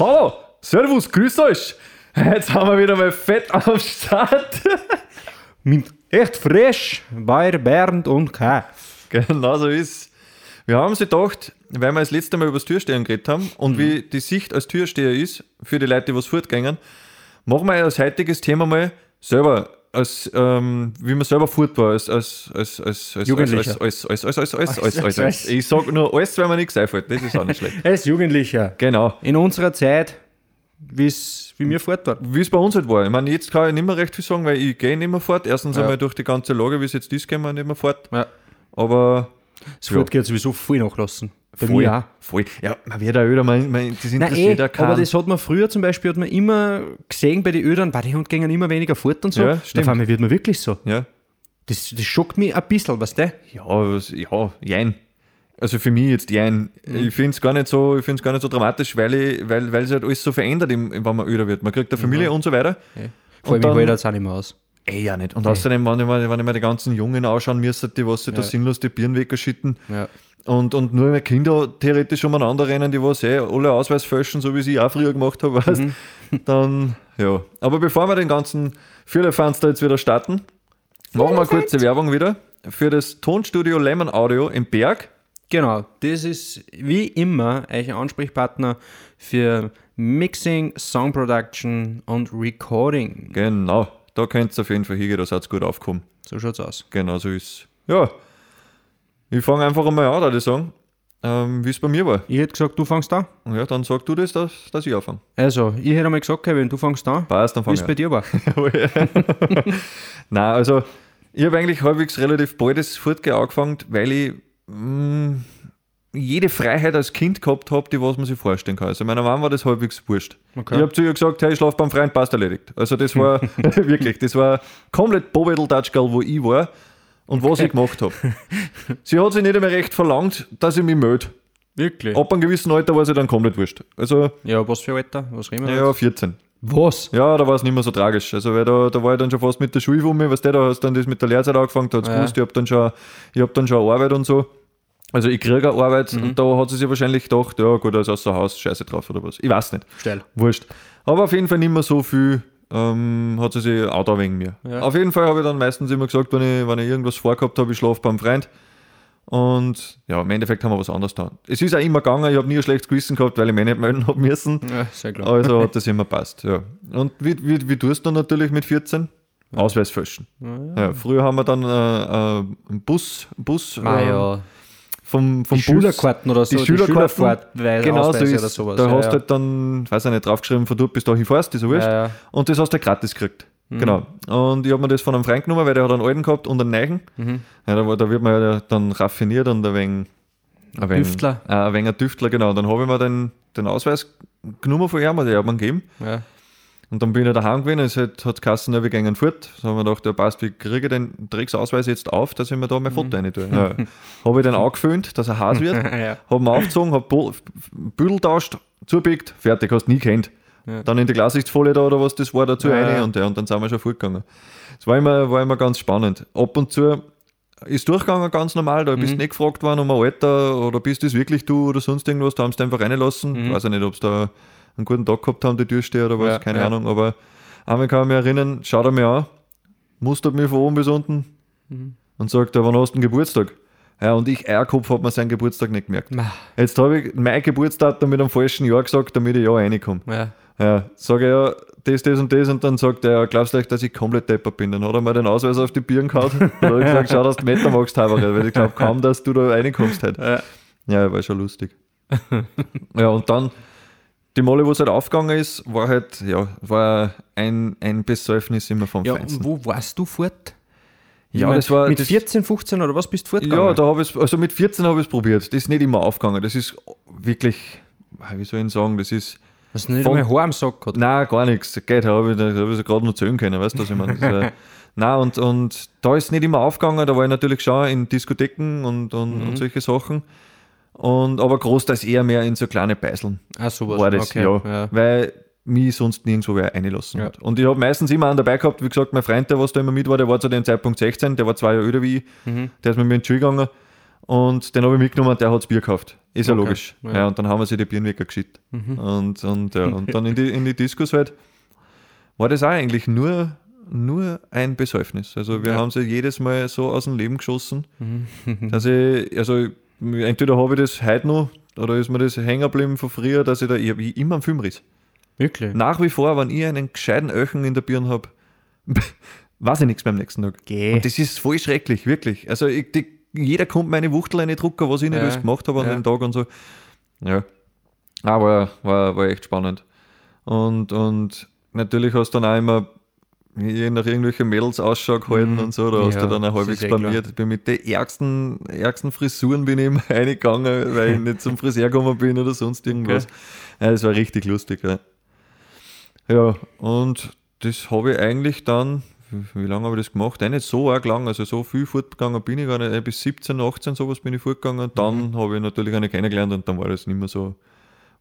Hallo, Servus, grüß euch. Jetzt haben wir wieder mal fett am Start. Mit echt frisch bei Bernd und Kai. Genau so ist Wir haben sie gedacht, weil wir das letzte Mal über das Türstehen geredet haben und mhm. wie die Sicht als Türsteher ist für die Leute, die was fortgängen, machen wir als heutiges Thema mal selber als ähm, wie man selber fort war, als, als, als, als, als Jugendlicher. Als, als, als, als, als, als, als, als, Ich sage nur alles, weil man nichts einfällt. Das ist auch nicht schlecht. als Jugendlicher. Genau. In unserer Zeit, wie's, wie mir fort war. Wie es bei uns halt war. Ich meine, jetzt kann ich nicht mehr recht viel sagen, weil ich gehe nicht mehr fort. Erstens ja. einmal durch die ganze Lage, wie es jetzt ist, gehen wir nicht mehr fort. Ja. Aber Das Fort geht sowieso voll nachlassen. Bei voll, mir auch. voll. Ja, man wird auch öder, man, man, das Nein, interessiert eh, ja keinen. aber das hat man früher zum Beispiel, hat man immer gesehen bei den Ödern, bei die Hund gingen immer weniger fort und so. Ja, stimmt. Auf einmal wird man wirklich so. ja. Das, das schockt mich ein bisschen, weißt du? Ja, was, ja, jein. Also für mich jetzt jein. Mhm. Ich finde es gar nicht so, ich find's gar nicht so dramatisch, weil, ich, weil, halt alles so verändert, wenn man öder wird. Man kriegt eine Familie und so weiter. Vor allem, ich halte das auch nicht mehr aus. Eh ja nicht. Und außerdem, wenn ich, mir, wenn ich mir die ganzen Jungen anschauen müsste, die was sich da sinnlos die Birnen weggeschitten Ja. und, und nur mehr Kinder theoretisch umeinander rennen, die was eh alle Ausweis fälschen, so wie sie auch früher gemacht habe, weißt Mhm. dann ja. Aber bevor wir den ganzen Firlefanz da jetzt wieder starten, machen wir kurze Werbung wieder für das Tonstudio Lemon Audio im Berg. Genau, das ist wie immer euch Ansprechpartner für Mixing, Song Production und Recording. Genau, da könnt ihr auf jeden Fall hingehen, da seid ihr gut aufgekommen. So schaut's aus. Genau so ist Ja, ich fange einfach einmal an, würde ich sagen, ähm, wie es bei mir war. Ich hätte gesagt, du fangst an. Ja, dann sag du das, dass, dass ich anfange. Also, ich hätte einmal gesagt, Kevin, du fangst an. Passt, dann Wie fange es bei dir war. Nein, also ich habe eigentlich halbwegs relativ bald das Fortgehen angefangen, weil ich mh, jede Freiheit als Kind gehabt habe, die was man sich vorstellen kann. Also meiner Mama war das halbwegs wurscht. Okay. Ich habe zu ihr gesagt, hey, ich schlaf beim Freund, passt erledigt. Also das war wirklich, das war komplett Bobedel Touchgirl, wo ich war und was ich gemacht habe. Sie hat sich nicht einmal recht verlangt, dass ich mich melde. Wirklich? Ab einem gewissen Alter war sie dann komplett wurscht. Also, Ja, was für Alter? Was reden wir ja, jetzt? 14. Was? Ja, da war es nicht mehr so tragisch. Also, weil da, da war ich dann schon fast mit der Schule um mich, weißt du, da hast dann das mit der Lehrzeit angefangen, da hat's Ja. gewusst, ich habe dann, schon- ich hab dann schon Arbeit und so. Also, ich kriege eine Arbeit und da hat sie sich wahrscheinlich gedacht, ja, gut, er ist außer Haus, scheiße drauf oder was. Ich weiß nicht. Steil. Wurscht. Aber auf jeden Fall nicht mehr so viel ähm, hat sie sich Auto wegen mir. Ja. Auf jeden Fall habe ich dann meistens immer gesagt, wenn ich, wenn ich irgendwas vorgehabt habe, ich schlafe beim Freund. Und ja, im Endeffekt haben wir was anderes getan. Es ist auch immer gegangen, ich habe nie ein schlechtes Gewissen gehabt, weil ich mich nicht melden habe müssen. Ja, sehr klar. Also hat das immer passt, ja. Und wie, wie, wie tust du dann natürlich mit 14? Ausweis fälschen. Ja, früher haben wir dann äh, äh, einen Bus, Bus Ah, äh, ja. Vom, vom Die Schülerkarten oder so, die Schülerkarten, genau so ist, oder sowas, Da ja, hast ja. du halt dann, weiß ich nicht, draufgeschrieben, von dort bis dahin fährst, ist ja wurscht. Ja, ja. Und das hast du gratis gekriegt. Mhm. Genau. Und ich habe mir das von einem Freund genommen, weil der hat einen alten gehabt und einen neuen. Mhm. Ja, da, da wird man ja dann raffiniert und ein wenig. Ein wenig- Düftler. Äh, ein wenig ein Düftler, genau. Dann habe ich mir den, den Ausweis genommen von ihm, der hat mir gegeben. Ja. Und dann bin ich daheim gewesen, es hat, hat Kassen, ja, wir gehen fort. So haben wir gedacht, ja passt, wie kriege ich den Drecksausweis jetzt auf, dass ich mir da mein Foto rein tue. Ja. habe ich den angeföhnt, dass er heiß wird, Ja. habe ihn aufgezogen, habe Büdel tauscht, zubiegt, fertig, hast nie kennt. Ja. Dann in die Glassichtsfolie da oder was das war, dazu Ja, rein und, ja, und dann sind wir schon fortgegangen. Es war immer, war immer ganz spannend. Ab und zu ist durchgegangen ganz normal, da Mhm. bist du nicht gefragt worden um ein Alter oder bist das wirklich du oder sonst irgendwas, da haben sie einfach reinlassen. Ich weiß ja nicht, ob sie da einen guten Tag gehabt haben, die Türsteher oder was. Ja, keine ja. Ahnung, aber einmal kann ich mich erinnern, schaut er mir an, mustert mich von oben bis unten Mhm. und sagt, wann hast du den Geburtstag? Ja, und ich, Eierkopf, hat mir seinen Geburtstag nicht gemerkt. Ma. Jetzt habe ich mein Geburtsdatum mit einem falschen Jahr gesagt, damit ich ja reinkomme. Ja. Ja, sage ja, das, das und das und dann sagt er, glaubst du echt, dass ich komplett deppert bin? Dann hat er mir den Ausweis auf die Birnen gehauen. Dann habe ich gesagt, schau, dass du Meter magst, Haberl, weil ich glaube kaum, dass du da reinkommst halt. Ja. Ja, war schon lustig. ja, und dann, die Male, wo es halt aufgegangen ist, war halt, ja, war ein, ein Besäufnis immer vom Ja, Feinsten. wo warst du fort? Ich Ja, mein, das war. Mit das, 14, 15 oder was bist du fortgegangen? Ja, da habe ich also mit 14 habe ich es probiert. Das ist nicht immer aufgegangen. Das ist wirklich, wie soll ich sagen, das ist. Hast du nicht von- einmal Haar am Sack gehabt? Nein, gar nichts. Geht, habe ich, da habe ich so gerade noch zählen können, weißt du, was ich meine? Das, Na und, und da ist nicht immer aufgegangen, da war ich natürlich schon in Diskotheken und, und, Mhm. und solche Sachen. Und, aber großteils eher mehr in so kleine Beiseln Ah, sowas. war das, okay. ja, ja. Weil mich sonst nirgendwo wer einlassen Ja. hat. Und ich habe meistens immer einen dabei gehabt, wie gesagt, mein Freund, der was da immer mit war, der war zu dem Zeitpunkt 16, der war zwei Jahre älter wie ich, Mhm. der ist mit mir in die Schule gegangen und den habe ich mitgenommen und der hat das Bier gekauft. Ist ja Okay, logisch. ja. Mhm. Ja. und dann haben wir sich die Bieren weggeschickt. Und, und, ja, und dann in die, in die Diskos halt, war das auch eigentlich nur, nur ein Besäufnis. Also wir haben sie jedes Mal so aus dem Leben geschossen, Mhm. dass ich, also entweder habe ich das heute noch oder ist mir das hängen geblieben von früher, dass ich da, ich habe immer einen Filmriss. Wirklich? Nach wie vor, wenn ich einen gescheiten Öchen in der Birne habe, weiß ich nichts beim nächsten Tag. Geh. Und das ist voll schrecklich, wirklich. Also ich, die, jeder kommt meine Wuchtel eine drucken, was ich nicht Ja, alles gemacht habe an ja. dem Tag und so. Ja. Aber war, war echt spannend. Und, und natürlich hast du dann auch immer je nach irgendwelchen Mädels Ausschau gehalten und so, da hast Ja, du dann auch halbwegs eh blamiert. Ich bin mit den ärgsten, ärgsten Frisuren bin ich immer reingegangen, weil ich nicht zum Friseur gekommen bin oder sonst irgendwas. Ja, das war richtig lustig, ja. Ja, und das habe ich eigentlich dann, wie, lange habe ich das gemacht? Nicht so arg lang, also so viel fortgegangen bin ich gar nicht, bis 17, 18 sowas bin ich fortgegangen und dann habe ich natürlich eine kennengelernt und dann war das nicht mehr so,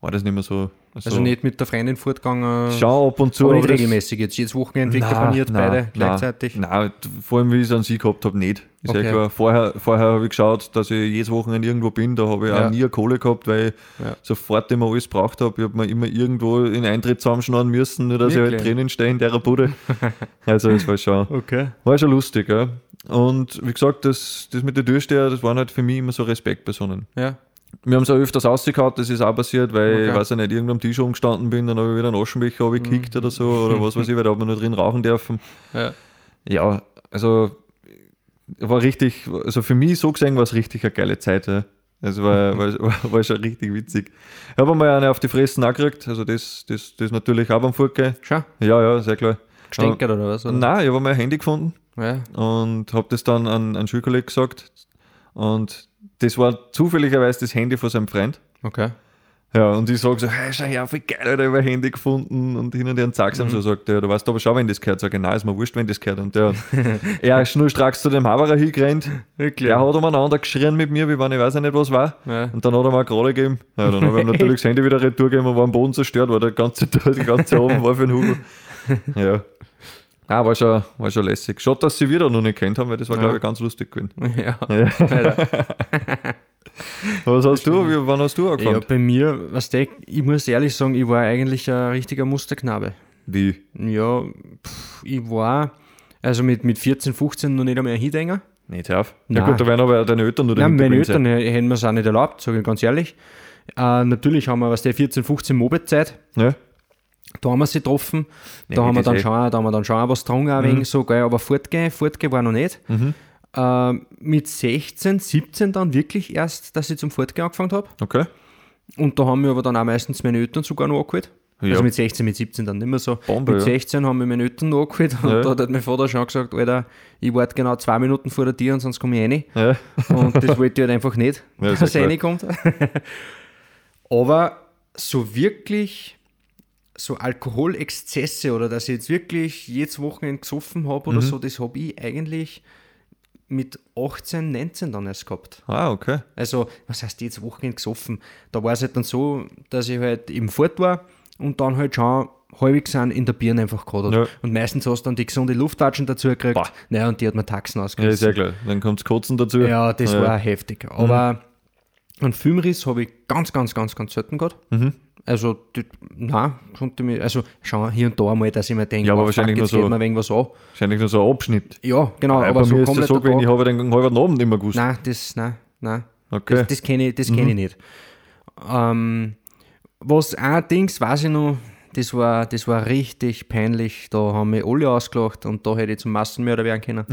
war das nicht mehr so. Also so nicht mit der Freundin fortgegangen, Schau ab und zu. aber nicht regelmäßig jetzt. Jedes Wochenende Nein, weggeplaniert, nein, beide nein, gleichzeitig. Nein, vor allem wie ich es an sie gehabt habe, nicht. Ist ja Okay. klar. Vorher, vorher habe ich geschaut, dass ich jedes Wochenende irgendwo bin. Da habe ich Ja. auch nie eine Kohle gehabt, weil ich Ja. sofort immer alles braucht habe. Ich habe mir immer irgendwo in Eintritt zusammenschneiden müssen, nur dass ich Wirklich? halt drinnen stehe in der Bude. also es war schon, Okay. war schon lustig. Ja. Und wie gesagt, das, das mit der Türsteher, das waren halt für mich immer so Respektpersonen. Ja. Wir haben es auch öfters ausgekaut, das ist auch passiert, weil Okay. ich weiß ja nicht, irgendwo am Tisch rumgestanden bin, dann habe ich wieder einen Aschenbecher gekickt oder so, oder was weiß ich, weil da hat man nur drin rauchen dürfen. Ja. Ja, also war richtig, also für mich so gesehen war es richtig eine geile Zeit. Ja. Also war, war, war, war schon richtig witzig. Ich habe einmal eine auf die Fressen auch gekriegt, also das, das, das natürlich auch beim Fortgehen. Schau, Ja, ja, sehr klar. gestänkert oder was? Oder? Nein, ich habe einmal ein Handy gefunden Ja. und habe das dann an einen Schulkollegen gesagt und das war zufälligerweise das Handy von seinem Freund. Okay. Ja, und ich sage so, hey, schau her, wie geil, ich hab ein Handy gefunden und hin und her und sag's Mhm. ihm so, sagt er, du weißt aber schon, wenn das gehört. Sag ich, nein, ist mir wurscht, wenn das gehört. Und der, er ist schnurstracks zu dem Haberer hingerannt, Wirklich? der hat umeinander geschrien mit mir, wie wenn ich weiß ja nicht, was war. Ja. Und dann hat er mir gerade gegeben. Ja, dann habe ich ihm natürlich das Handy wieder retour gegeben und war am Boden zerstört, weil der ganze, die ganze oben war für den Hugo. Ja. Ah, war schon, war schon lässig. Schade, dass sie wieder noch nicht kennt haben, weil das war, Ja. glaube ich, ganz lustig gewesen. Ja. Ja. Was hast du, wie, wann hast du ja, angefangen? bei mir, was der, ich muss ehrlich sagen, ich war eigentlich ein richtiger Musterknabe. Wie? Ja, pff, ich war also mit, mit 14, 15 noch nicht einmal ein Hindhänger. Nicht auf. Ja gut, da werden aber deine Eltern nur Nein, dahinter meine Eltern hätten mir es auch nicht erlaubt, sage ich ganz ehrlich. Äh, natürlich haben wir, was der 14, 15 Mobit-Zeit, sein. Ja? Da haben wir sie getroffen. Nee, da, haben wir dann eh. schon, da haben wir dann schon auch was getrunken, ein wenig so, gell, aber fortgehen, fortgehen war noch nicht. Mhm. Äh, mit 16, 17 dann wirklich erst, dass ich zum Fortgehen angefangen habe. Okay. Und da haben wir aber dann auch meistens meine Eltern sogar noch angeholt. Ja. Also mit 16, mit 17 dann nicht mehr so. Bombe, mit ja. 16 haben wir meine Eltern noch angeholt und Ja. da hat mein Vater schon gesagt, Alter, ich warte genau zwei Minuten vor der Tür und sonst komme ich rein. Ja. Und das wollte ich halt einfach nicht, Ja, dass ja er reinkommt. Aber so wirklich so Alkoholexzesse oder dass ich jetzt wirklich jedes Wochenende gesoffen habe Mhm. oder so, das habe ich eigentlich mit 18, 19 dann erst gehabt. Ah, okay. Also, was heißt jetzt Wochenende gesoffen? Da war es halt dann so, dass ich halt eben fort war und dann halt schon halbwegs an in der Birne einfach hat. Ja. Und meistens hast du dann die gesunde Lufttatschen dazu gekriegt. Boah. Naja, und die hat mir Taxen Ja, ausgerissen. ist ja klar. Dann kommt das Kotzen dazu. Ja, das ja. war heftig. Aber einen Filmriss habe ich ganz, ganz, ganz, ganz selten gehabt. Mhm. Also, die, nein, konnte mich, also schon hier und da mal, dass ich mir denke, Ja, aber oh, wahrscheinlich fuck, nur so- geht mir wegen was an. Wahrscheinlich nur so ein Abschnitt. Ja, genau, Ja, aber so mir ist das so gewesen, ich habe den halben Abend nicht mehr gewusst. Nein, das, nein, nein. Okay. Das, das kenne ich, das kenn ich nicht. Ähm, was auch Dings, weiß ich noch, das war, das war richtig peinlich. Da haben mich alle ausgelacht und da hätte ich zum Massenmörder werden können.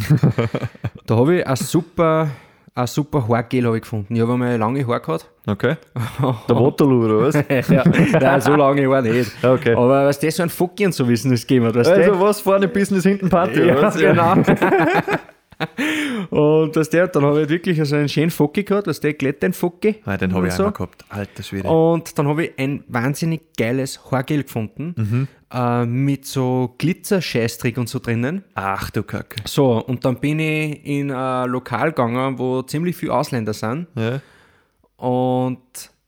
da habe ich ein super, ein super Haargel habe ich gefunden. Ich habe einmal lange Haare gehabt. Okay. Der Waterloo, oder was? ja, nein, so lange war nicht. Okay. Aber was das so ein Fucki und so wissen, das gegeben hat, weißt du? Also was, vorne Business, hinten Party, Ja, was? genau. und das der, dann habe ich wirklich so einen schönen Focki gehabt, das der glätt Focki. Ah, den habe ich so. einmal gehabt. Alter Schwede. Und dann habe ich ein wahnsinnig geiles Haargel gefunden. Äh, mit so Glitzer-Scheißtrick und so drinnen. Ach du Kacke. So, und dann bin ich in ein Lokal gegangen, wo ziemlich viele Ausländer sind. Ja. Und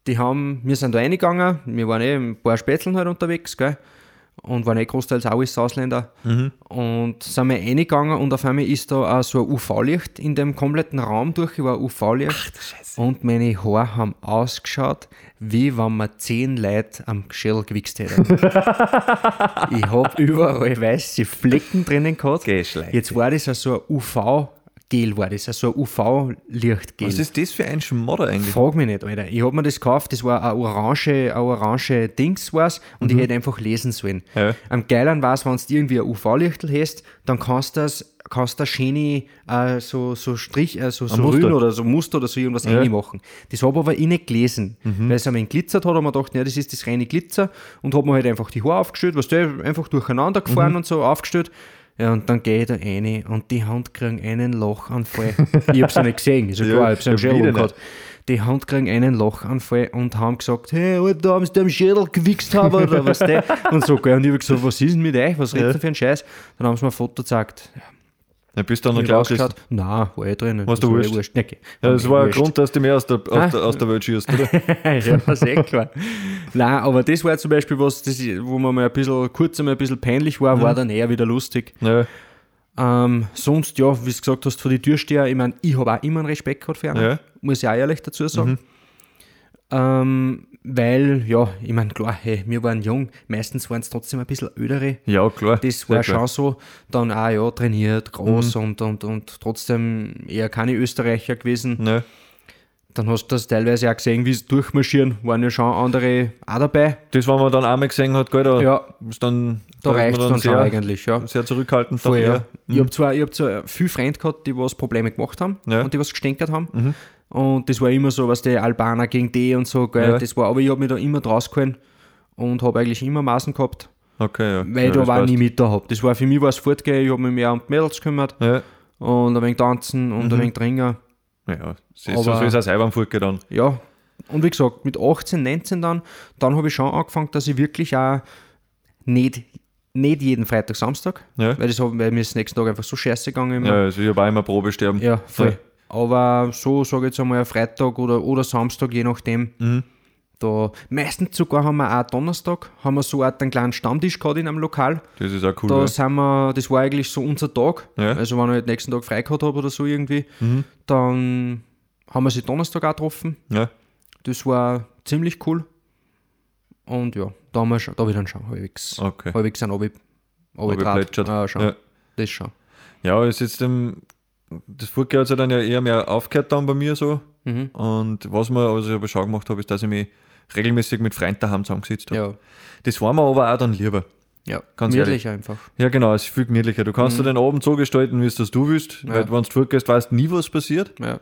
die haben, wir sind da reingegangen, wir waren eh ein paar Spätzeln halt unterwegs, gell? Und waren eh großteils auch alles Ausländer. Und sind wir reingegangen und auf einmal ist da auch so ein UV-Licht in dem kompletten Raum durch, war ein UV-Licht. Und meine Haare haben ausgeschaut, wie wenn man zehn Leute am Schädel gewichst hätten. ich habe überall weiße Flecken drinnen gehabt. Geschlecht. Jetzt war das also ein UV-Gel, war das, also ein UV-Lichtgel. Was ist das für ein Schmodder eigentlich? Frag mich nicht, Alter. Ich hab mir das gekauft, das war ein orange, ein orange Dings war's und ich hätte einfach lesen sollen. Mhm. Ja. Am geileren war's, wenn du irgendwie ein UV-Lichtel hast, dann kannst du das kannst du schöne äh, so, so Strich, äh, so, so. Rühren oder so Muster oder so irgendwas Ja. reinmachen. Das habe aber ich nicht gelesen. Mhm. Weil es einmal glitzert hat, habe ich mir gedacht, ja, das ist das reine Glitzer und habe mir halt einfach die Haare aufgestellt, was du einfach durcheinander Mhm. gefahren und so aufgestellt. Ja, und dann gehe ich da rein und die Hand kriegen einen Lachanfall. ich hab's ja nicht gesehen, ist ja Ja, klar, ich ja ja, am Schädel wieder gehabt. Die Hand kriegen einen Lachanfall und haben gesagt, hey, Alter, haben sie dir am Schädel gewichst haben oder was der? Und so, gell. Und ich hab gesagt, was ist denn mit euch? Was redet ihr für ein Scheiß? Dann haben sie mir ein Foto gezeigt. Ja, bist du dann noch rausgeschaut. Nein, war eh drinnen. Dir war eh wurscht? wurscht. Okay. Ja, das War ein wurscht. Grund, dass du mehr aus der, aus, der, aus der Welt schießt, oder? ja, das eh klar. Nein, aber das war zum Beispiel was, das, wo man mal ein bisschen, kurz einmal ein bisschen peinlich war, Mhm. war dann eher wieder lustig. Ja, Ähm, sonst, ja, wie du gesagt hast, von den Türsteher, ich meine, ich habe auch immer einen Respekt gehabt für einen, Ja. Mhm. muss ich auch ehrlich dazu sagen. Ähm, weil, ja, ich meine, klar, hey, wir waren jung, meistens waren es trotzdem ein bisschen ödere. ja klar. Das war klar. Mhm. schon so, dann auch, ja, trainiert, groß und, und, und trotzdem eher keine Österreicher gewesen. Ja. Dann hast du das teilweise auch gesehen, wie sie durchmarschieren, waren ja schon andere auch dabei. Das, was man dann einmal gesehen hat, gell, da Ja. ist dann, Da man reicht es dann schon sehr, eigentlich, ja. sehr zurückhaltend. Voll, ja. eher. Ich habe zwar, ich hab zwar viele Freunde gehabt, die was Probleme gemacht haben Ja. Mhm. und die was gestänkert haben. Und das war immer so, was die Albaner gegen die und so, gell. Ja. Das war, aber ich habe mich da immer draus gehalten und habe eigentlich immer Maßen gehabt, Okay, ja. weil ja, ich da das war nie mit da hab. Das war für mich was fortgehen, ich habe mich mehr um die Mädels gekümmert Ja, und ein wenig tanzen und ein wenig trinken. ja. So so Aber- soll es auch beim dann. Ja, und wie gesagt, mit 18, 19 dann, dann habe ich schon angefangen, dass ich wirklich auch nicht, nicht jeden Freitag, Samstag, Ja. weil, das hab, weil mir ist nächsten Tag einfach so scheiße gegangen immer. Ja, also ich habe auch immer Probe sterben. Ja, voll. Aber so, sage ich jetzt einmal, Freitag oder, oder Samstag, je nachdem. Mhm. Da, meistens sogar haben wir auch Donnerstag, haben wir so einen kleinen Stammtisch gehabt in einem Lokal. Das ist auch cool. Da ja. sind wir, das war eigentlich so unser Tag. Ja. Also wenn ich halt nächsten Tag frei gehabt habe oder so irgendwie, dann haben wir sie Donnerstag auch getroffen. Ja. Das war ziemlich cool. Und ja, da, haben wir schon, da habe ich dann schon halbwegs, Okay. halbwegs ein Abi, Abi Abgeplätschert. Ja, schon. Ja. Das schon. Ja, ist ähm, das Furke hat sich dann ja eher mehr aufgehört dann bei mir so. Mhm. Und was mir, ich aber schon gemacht habe, ist, dass ich mich regelmäßig mit Freunden daheim zusammengesetzt habe. Ja, Das war mir aber auch dann lieber. ja. Ganz gemütlich einfach. Ja, genau, es ist viel gemütlicher. Du kannst dir den Abend so gestalten, wie es das du willst. Mhm. Ja. Weil, wenn du fortgehst, weißt du nie, was passiert. Ja.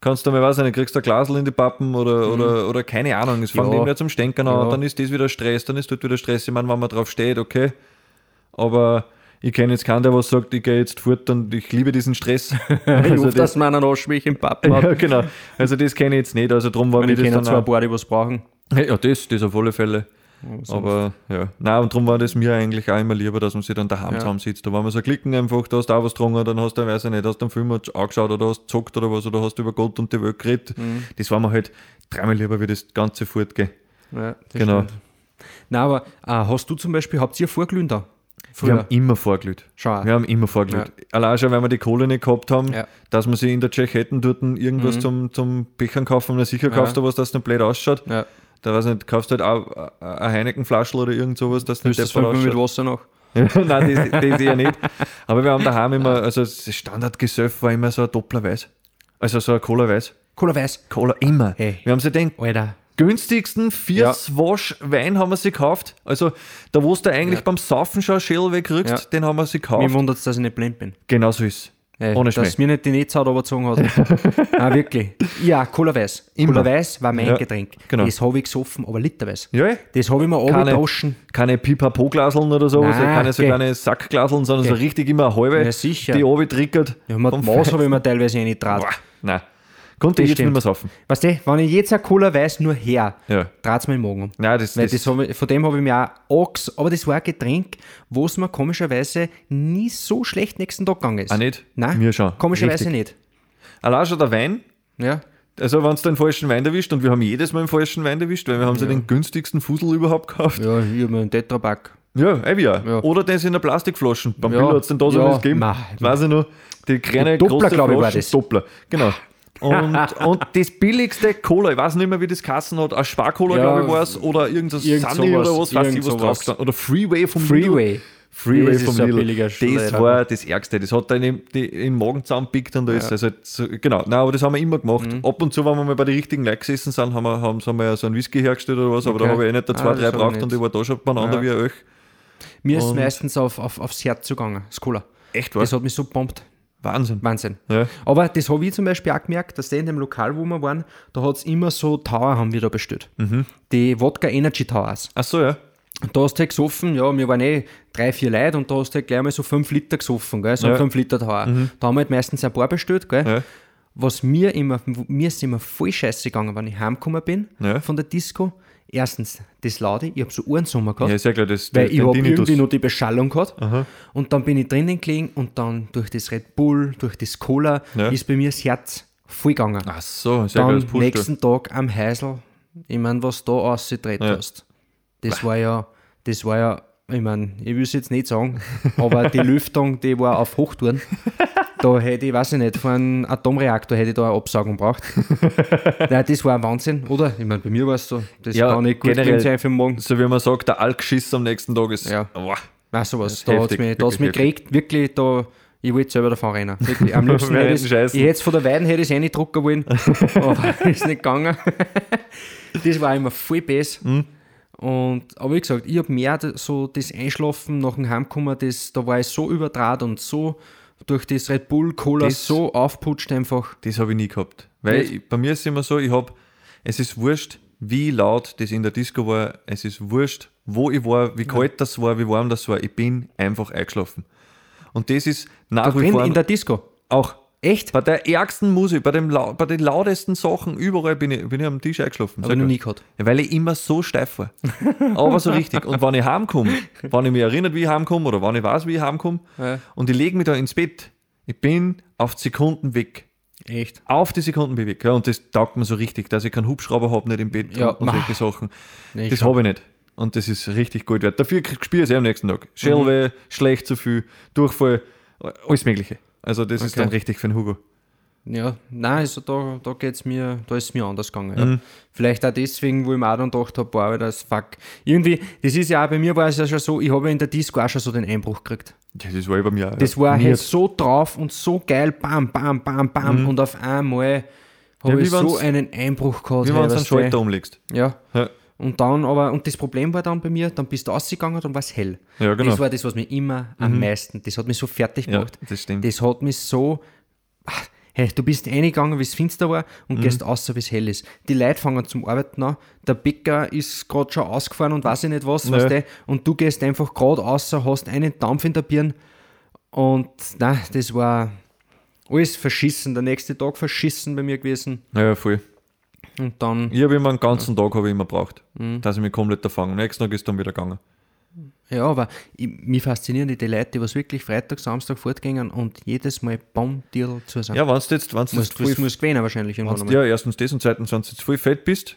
Kannst du mal, weiß ich nicht, kriegst du ein Glasl in die Pappen oder, oder, oder keine Ahnung, es fängt Mhm. Ja. irgendwer zum Stänkern an, Ja. dann ist das wieder Stress, dann ist dort wieder Stress. Ich meine, wenn man drauf steht, okay. Aber ich kenne jetzt keinen, der was sagt, ich gehe jetzt fort und ich liebe diesen Stress. Ich also hoffe, das, dass man einen Arschmilch im Pappen hat. ja, genau. Also das kenne ich jetzt nicht. Also darum war mir das dann zwar ein paar, die was brauchen. Ja, das, das auf alle Fälle. Aber ja, nein, und darum war das mir eigentlich auch immer lieber, dass man sich dann daheim Ja. zusammensitzt. Da war man so klicken einfach, da hast du auch was getrunken, dann hast du, weiß ich nicht, hast du einen Film angeschaut oder hast gezockt oder was, oder hast du über Gott und die Welt geredet. Mhm. Das war mir halt dreimal lieber, wie das ganze fortgehen. Ja, das Genau. stimmt. Nein, aber äh, hast du zum Beispiel, habt ihr Vorglühen da? Wir haben immer vorgelüht. Schon. Wir haben immer vorgelüht. Allein schon, weil wir die Kohle nicht gehabt haben, Ja. dass wir sie in der Tschechetten dort irgendwas zum, zum Bechern kaufen. Na sicher kaufst du was, das nicht blöd ausschaut. ja. Da weiß ich nicht, kaufst halt auch äh, ein Heineken-Flaschel oder irgend sowas, das nicht das mit. Wasser noch? Nein, das, das eher nicht. Aber wir haben daheim immer, also das Standardgesöff war immer so ein Doppler-Weiß. Also so ein Cola-Weiß. Cola Weiß. Cola immer. Hey. Wir haben sie den Alter. Günstigsten Vierswash Wein haben wir sie gekauft. Also da wo du eigentlich Ja. beim Saufen schon ein Schäl wegkriegst, Ja. den haben wir sie gekauft. wundert es, dass ich nicht blind bin. Genau so ist Ey, Ohne dass Schmäh. mir nicht die Netzhaut überzogen hat. Nein, wirklich. Ja, Cola Weiß. Immer. Cola Weiß war mein Ja, Getränk. genau. Das habe ich gesoffen, aber literweise. Ja, Das habe ich mir Keine- abgedroschen. keine Pipapo-Glaseln oder so, also Nein, keine so geh. kleine Sackglaseln, sondern so Geh. richtig immer eine halbe, Ja, sicher. die oben trickert. Ja, mit Maß habe ich mir teilweise reingetragen. Boah, nein. Konnte ich jetzt nicht mehr saufen. Weißt du, wenn ich jetzt eine Cola weiß, nur her, Ja. dreht es mir im Magen um. Nein, das, Weil das, das ich, von dem habe ich mir auch Ochs, aber das war ein Getränk, wo es mir komischerweise nie so schlecht nächsten Tag gegangen ist. Auch nicht? Nein, Mir schon. komischerweise Richtig. nicht. allein schon der Wein, Ja, also wenn du den falschen Wein erwischt, und wir haben jedes Mal den falschen Wein erwischt, weil wir haben so den günstigsten Fusel überhaupt gekauft. ja ich habe einen Tetrapack. Ja, eh wie auch. Ja. Oder das in der Plastikflaschen. Beim Ja. Billa hat es den da so Ja, was gegeben. mei. Weiß ich noch. Die kleine, Doppler, große glaub ich, war das. Doppler. Genau. Und, und das billigste Cola, ich weiß nicht mehr, wie das Kassen hat, ein Sparcola, Ja, glaube ich, war es, oder irgendein irgend Sunny sowas, oder was, weiß ich, was drauf gestanden. Oder Freeway vom. Freeway. Freeway Das ist vom ein Lidl. Das war das Ärgste. Das hat dann im, die, im Magen zusammenpickt und da ist also so, genau. Nein, aber das haben wir immer gemacht. Mhm. Ab und zu, wenn wir mal bei den richtigen Leuten gesessen sind, haben wir, haben, haben wir ja so einen Whisky hergestellt oder was, aber da Okay. habe ich eh nicht da Ah, zwei, das drei braucht und ich war da schon beieinander Ja. wie euch. Mir ist Und- meistens auf, auf, aufs Herz zugegangen, das Cola. Echt Das was? hat mich so gepumpt. Wahnsinn. Wahnsinn. Ja. Aber das habe ich zum Beispiel auch gemerkt, dass der in dem Lokal, wo wir waren, da hat es immer so Tower haben wir da bestellt. Mhm. Die Wodka Energy Towers. Ach so, ja. Und da hast du halt gesoffen, ja, wir waren eh drei, vier Leute und da hast du halt gleich mal so fünf Liter gesoffen, gell, so Ja. 5 Liter Tower. Da haben wir halt meistens ein paar bestellt, gell. Ja. Was mir immer, mir ist immer voll scheiße gegangen, wenn ich heimgekommen bin Ja. von der Disco. Erstens, das Laude, ich habe so Ohrensummer gehabt. Ja, ist ja klar, das Weil ich habe irgendwie noch die Beschallung gehabt. Und dann bin ich drinnen gelegen und dann durch das Red Bull, durch das Cola, Ja. ist bei mir das Herz voll gegangen. Ach so, sehr klar, dann pusht du. nächsten Tag am Heisel, ich meine, was da ausgedreht Ja. hast. Das war ja, das war ja, ich meine, ich will es jetzt nicht sagen, aber die Lüftung, die war auf Hochtouren. Da hätte ich, weiß ich nicht, von einem Atomreaktor hätte ich da eine Absaugung braucht. Nein, das war ein Wahnsinn, oder? Ich meine, bei mir war es so, das Ja, kann nicht gut generell- sein für Morgen. So wie man sagt, der Alkschiss am nächsten Tag ist. Ja. Boah. Weißt du was, da hat es mich, da mich gekriegt, wirklich, da, ich wollte selber davon rennen. Wirklich, am liebsten hätte ich ich hätte von der Weiden hätte ich es eh nicht drucken wollen, aber ist nicht gegangen. das war immer voll besser. Mhm. Und, aber wie gesagt, ich habe mehr so das Einschlafen nach dem Heimkommen, das, da war ich so überdraht und so durch das Red Bull Cola Das- so aufputscht einfach. Das habe ich nie gehabt. Weil ich, bei mir ist es immer so, ich habe, es ist wurscht, wie laut das in der Disco war, es ist wurscht, wo ich war, wie kalt das war, wie warm das war, ich bin einfach eingeschlafen. Und das ist nach Da wie vor in der Disco. auch Echt? bei der ärgsten Musik, bei, dem, bei den lautesten Sachen, überall bin ich, bin ich am Tisch eingeschlafen. Sag noch nie gehabt. Ja, weil ich immer so steif war. Aber so richtig. Und wenn ich heimkomme, wenn ich mich erinnert, wie ich heimkomme, oder wenn ich weiß, wie ich heimkomme, Ja. und ich lege mich da ins Bett, ich bin auf die Sekunden weg. Echt? Auf die Sekunden bin ich weg. Ja, und das taugt mir so richtig, dass ich keinen Hubschrauber habe, nicht im Bett Ja, und, solche Sachen. Nee, das habe ich nicht. Und das ist richtig gut wert. Dafür spüre ich es am nächsten Tag. Schellweh, schlecht zu viel, Durchfall, alles Mögliche. Also das ist Okay. dann richtig für den Hugo. Ja, nein, also da, da geht's mir, da ist es mir anders gegangen. Ja. Mhm. Vielleicht auch deswegen, wo ich mir auch dann gedacht habe, boah, das fuck. Irgendwie, das ist ja auch, bei mir war es ja schon so, ich habe ja in der Disco auch schon so den Einbruch gekriegt. Ja, das war bei mir auch. Das ja. war Mir halt so drauf und so geil, bam, bam, bam, bam. Und auf einmal habe Mhm. Ja, ich so einen Einbruch gehabt. Wie wenn du einen. Schalter umlegst. Ja. Ja. Und dann aber, und das Problem war dann bei mir, dann bist du rausgegangen, dann war es hell. Ja, genau. Mhm. Das war das, was mich immer am meisten, das hat mich so fertig Ja, gemacht. das stimmt. Das hat mich so. Ach, Hey, du bist reingegangen, wie es finster war Mhm. und gehst außer, wie es hell ist. Die Leute fangen zum Arbeiten an. Der Bäcker ist gerade schon ausgefahren und weiß ich nicht was, Ja. weißt du, und du gehst einfach gerade außer, hast einen Dampf in der Birne. Und na, das war alles verschissen. Der nächste Tag verschissen bei mir gewesen. Ja, ja, voll. Und dann, Ich habe immer einen ganzen Tag habe ich immer braucht, Mhm. dass ich mich komplett erfangen. Am nächsten Tag ist dann wieder gegangen. ja, aber ich, mich faszinieren die, Leute, die was wirklich Freitag, Samstag fortgängen und jedes Mal Baumdirl zu sein. Ja, wenn du jetzt, wenn's muss, jetzt voll, das muss gewinnen wahrscheinlich wenn's, ja, erstens das und zweitens, wenn du jetzt voll fett bist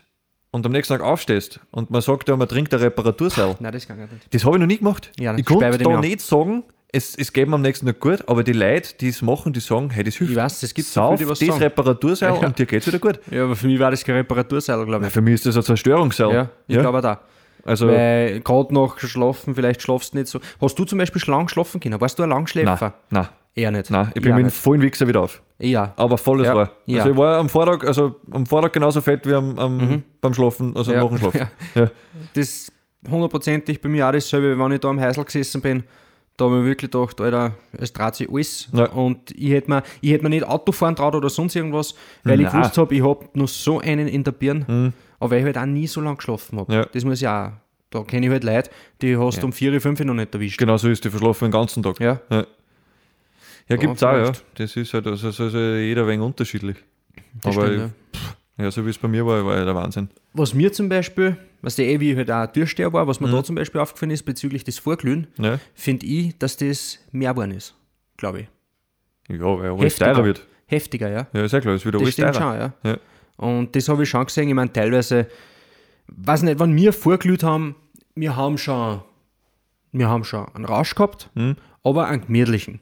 und am nächsten Tag aufstehst und man sagt ja, man trinkt eine Reparaturseil. Nein, das kann ich nicht. Das habe ich noch nie gemacht. Ja, ich konnte da nicht sagen, es, es geht mir am nächsten Tag gut, aber die Leute, die es machen, die sagen, hey, das hilft. Ich weiß, es gibt so Sauf viele, die was das sagen. Reparaturseil Ja. und dir geht's wieder gut. Ja, aber für mich war das kein Reparaturseil, glaube ich. für mich ist das ein Zerstörungsseil. Ja, ich glaube auch da. Also, Weil gerade nach Schlafen, vielleicht schlafst du nicht so. Hast du zum Beispiel schon lang schlafen können? Warst du ein Langschläfer? nein, nein, Eher nicht. nein. Ich bin ja, mit dem vollen Wichser wieder auf. Ja. Aber volles Ja, war. ja. Also ich war am Vortag, also am Vortag genauso fett wie am, am beim Schlafen, also Mhm. Ja, nach dem Schlafen. ja. Ja. Das hundertprozentig bei mir auch dasselbe, wenn ich da am Heisel gesessen bin. Da habe ich wirklich gedacht, Alter, es dreht sich alles. Ja. Und ich hätte mir, ich hätte mir nicht Auto fahren traut oder sonst irgendwas, weil ich Nein. gewusst habe, ich habe noch so einen in der Birne, aber weil ich halt auch nie so lange geschlafen habe. Ja. Das muss ich auch. Da kenne ich halt Leute, die hast du um 4, 5 noch nicht erwischt. Genau so ist die verschlafen den ganzen Tag. Ja. Ja, ja gibt's auch, ja. Das ist halt, also, also, also jeder ein wenig unterschiedlich. Das Aber stimmt, ja. Ja, so wie es bei mir war, war ja der Wahnsinn. Was mir zum Beispiel, was der eh wie ich halt auch Türsteher war, was mir Mhm. da zum Beispiel aufgefallen ist bezüglich des Vorglühen, Ja, finde ich, dass das mehr geworden ist, glaube ich. ja weil alles teurer wird. Heftiger, ja. Ja, ist ja klar, es wird alles teurer. schon, ja. Ja. Und das habe ich schon gesehen. Ich meine, teilweise, weiß nicht, wenn wir vorglüht haben, wir haben schon, wir haben schon einen Rausch gehabt, Hm. aber einen gemütlichen.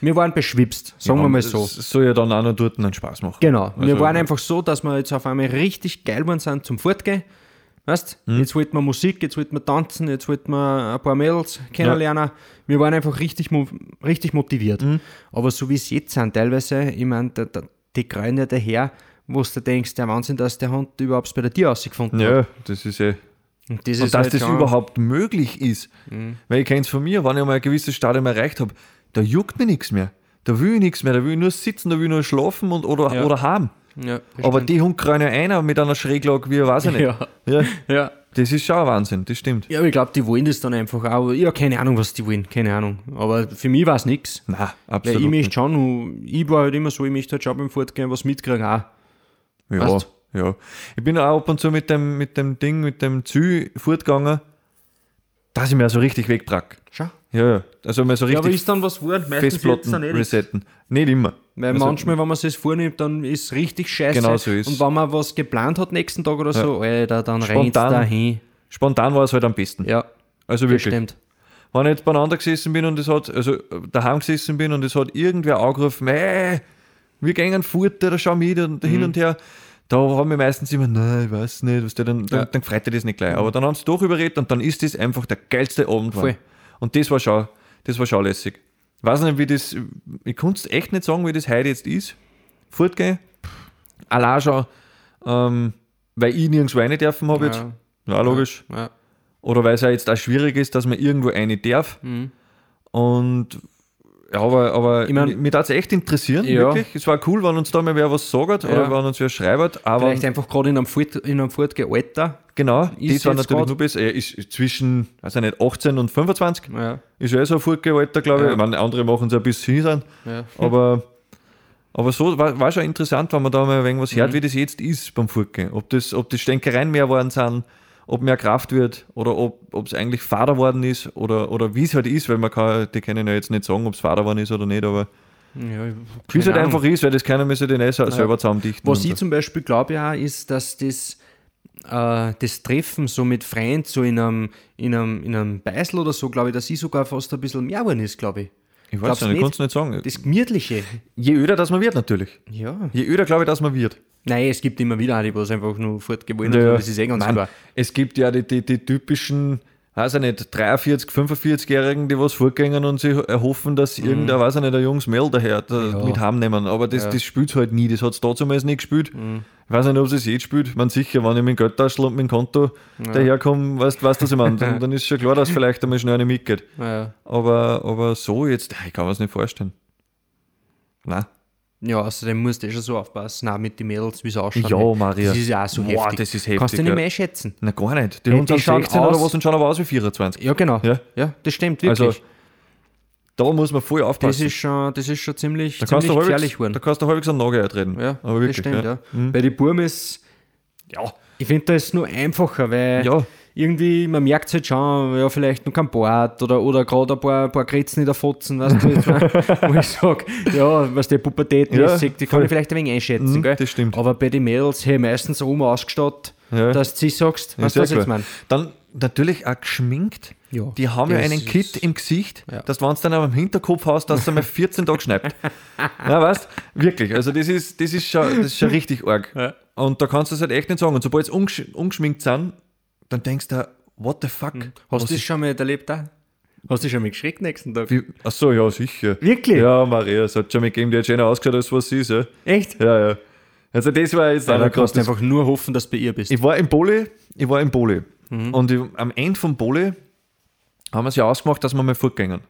Wir waren beschwipst, sagen wir Ja, mal so. Es soll ja dann auch noch dort einen Spaß machen. Genau. wir Also- waren einfach so, dass wir jetzt auf einmal richtig geil geworden sind zum Fortgehen. Weißt Hm. jetzt wollten wir Musik, jetzt wollten wir tanzen, jetzt wollten wir ein paar Mädels kennenlernen. Wir waren einfach richtig, richtig motiviert. Hm. Aber so wie es jetzt sind, teilweise, ich meine, die kreuen ja daher, wo du denkst, der Wahnsinn, dass der Hund überhaupt bei der Tier rausgefunden hat. Ja, das ist eh. Und das Und ist dass halt das überhaupt möglich ist. Weil ich kenne es von mir, wenn ich mal ein gewisses Stadium erreicht habe, da juckt mir nichts mehr. Da will ich nichts mehr, da will ich nur sitzen, da will ich nur schlafen und, oder, Ja. oder haben. Ja, Aber die Hund kreuen ja einer mit einer Schräglage, wie weiß ich nicht. Ja. Ja, ja. das ist schon ein Wahnsinn, das stimmt. Ja, aber ich glaube, die wollen das dann einfach auch. Ja, keine Ahnung, was die wollen, keine Ahnung. Aber für mich war es nichts. Nein, Weil absolut. ich möchte nicht. schon, ich war halt immer so, ich möchte halt schon beim Fortgehen was mitkriegen auch. Ja, Weißt? ja. Ich bin auch ab und zu mit dem, mit dem Ding, mit dem Zü fortgegangen, dass ich mir so richtig wegbrack. Schau. Ja, ja. Also mal so Ja, aber richtig ist dann was geworden? Meistens Festplatten dann eh resetten. Nicht immer. Weil Also- manchmal, wenn man das vornimmt, dann ist es richtig scheiße. Genau so ist Und wenn man was geplant hat nächsten Tag oder so, Alter, dann rennt dahin. Spontan war es halt am besten. Ja, Also das wirklich. stimmt. Wenn ich jetzt beieinander gesessen bin und es hat, also äh, daheim gesessen bin und es hat irgendwer angerufen, wir gehen fort, oder schau mit und hin und her, da haben wir meistens immer, nein, ich weiß nicht, was der, dann, dann, Ja. dann freut dir das nicht gleich. Aber dann haben sie doch überredet und dann ist das einfach der geilste Abend Voll. Und das war schon, das war schon lässig. Ich weiß nicht, wie das, ich kann es echt nicht sagen, wie das heute jetzt ist. Fortgehen. Allein schon, ähm, weil ich nirgendwo rein dürfen habe jetzt. Ja, logisch. Ja. Oder weil es ja jetzt auch schwierig ist, dass man irgendwo eine darf. Und ja, aber, aber Ich mein- mich, darf es echt interessieren, Ja. wirklich. Es war cool, wenn uns da mal wer was sagt oder Ja. wenn uns wer schreibt. Aber Vielleicht einfach gerade in einem, in einem Fortgehen-Alter. genau, ist das war natürlich nur besser. Er ist zwischen, ich nicht, 18 und 25. Ja. Ist ja eh so ein Fortgehalter, glaube ich. Ja. Ich meine, andere machen es ein bisschen hin. Aber, aber so war, war schon interessant, wenn man da mal ein wenig was Mhm. hört, wie das jetzt ist beim Fortgehen. Ob das, ob das Stänkereien mehr geworden sind, ob mehr Kraft wird oder ob es eigentlich Vater worden ist oder, oder wie es halt ist, weil man kann, die können ja jetzt nicht sagen, ob es Vater worden ist oder nicht, aber Ja, wie es halt Ahnung. einfach ist, weil das keiner müssen den eh se- selber zusammendichten. Was ich so. zum Beispiel glaube ja, ist, dass das, äh, das Treffen so mit Freunden, so in einem, in einem, in einem Beisel oder so, glaube ich, dass ich sogar fast ein bisschen mehr geworden ist, glaube ich. Ich weiß glaubst nicht, ich kann es nicht sagen. Das Gemütliche. Je öder, dass man wird, natürlich. Ja. Je öder, glaube ich, dass man wird. Nein, es gibt immer wieder die, was einfach nur fortgewollt Ja, haben. Das ist eh ganz Nein, klar. Es gibt ja die, die, die typischen, weiß ich nicht, 43, 45-Jährigen, die was vorgängen und sich erhoffen, dass irgendein, weiß ich nicht, ein junges Mädel daher da Mhm. Ja. mit heimnehmen. Aber das, Ja. Mhm. das spielt halt nie. Das hat es damals nie gespielt. Ich weiß nicht, ob es es jetzt spielt. Man sicher, wenn ich mit dem Geldtaschel und mit dem Konto daherkomme, weißt du, was ich meine? Dann, dann ist schon klar, dass vielleicht einmal schnell eine mitgeht. Ja. Aber, aber so jetzt, ich kann mir das nicht vorstellen. Nein. Ja, außerdem musst du eh schon so aufpassen, auch mit den Mädels, wie sie ausschauen. Ja? Maria. Das ist ja auch so Boah, heftig. das ist heftig, Kannst du nicht ja. mehr einschätzen. Na, gar nicht. Die Hey, schauen 16 oder was und schauen aber aus wie 24. Ja, genau. Ja. Ja, das stimmt, wirklich. Also, da muss man voll das, aufpassen. ist schon, das ist schon ziemlich, Da ziemlich halbwegs, gefährlich geworden. da kannst du halbwegs einen Nagel eintreten. Ja, aber wirklich. das stimmt, ja. Mhm. Bei den Burm ist, Ja. ich finde, da ist es nur einfacher, weil Ja. Irgendwie, man merkt es halt schon, ja, vielleicht noch kein Bart oder, oder gerade ein paar, paar Kritzen in der Fotzen, weißt du, jetzt, wo ich sage, ja, was der Pubertät Ja, ist, die kann voll. ich vielleicht ein wenig einschätzen, Mhm, gell? das stimmt. Aber bei den Mädels, hey, meistens rum ausgestattet, Ja. dass du sie sagst, du, Ja, was ich sehr jetzt meine? Dann natürlich auch geschminkt. Ja. Die haben ja Das einen Kit im Gesicht, Ja. dass wenn es dann am Hinterkopf hast, dass du mal 14 Tage schneibt. Ja, weißt Wirklich. Also, das ist, das ist, schon, das ist schon richtig arg. Ja. Und da kannst du es halt echt nicht sagen. Und sobald sie umgesch umgeschminkt sind, dann denkst du, what the fuck? Hast Was du das schon mal erlebt da? Hast du schon mal geschreckt nächsten Tag? wie, Ach so, ja, sicher. Wirklich? Ja, Maria, es hat schon mal gegeben, die hat schöner ausgeschaut, als was sie ist. Ja, Echt? ja. ja. Also, das war jetzt Ja, da kannst du einfach nur hoffen, dass du bei ihr bist. Ich war im Boli, ich war im Boli. Mhm. Und ich, am Ende vom Boli haben wir es ja ausgemacht, dass wir mal fortgehen.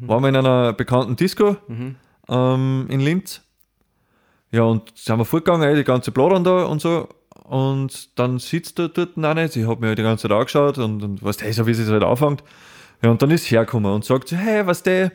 Mhm. Waren wir in einer bekannten Disco ähm, in Linz. Ja, und sind wir fortgegangen, eh, die ganze Bladern da und so. Und dann sitzt da dort eine, sie hat mir die ganze Zeit angeschaut und, und weißt du, so wie sie es halt anfängt. Ja, und dann ist sie hergekommen und sagt so, hey, was du,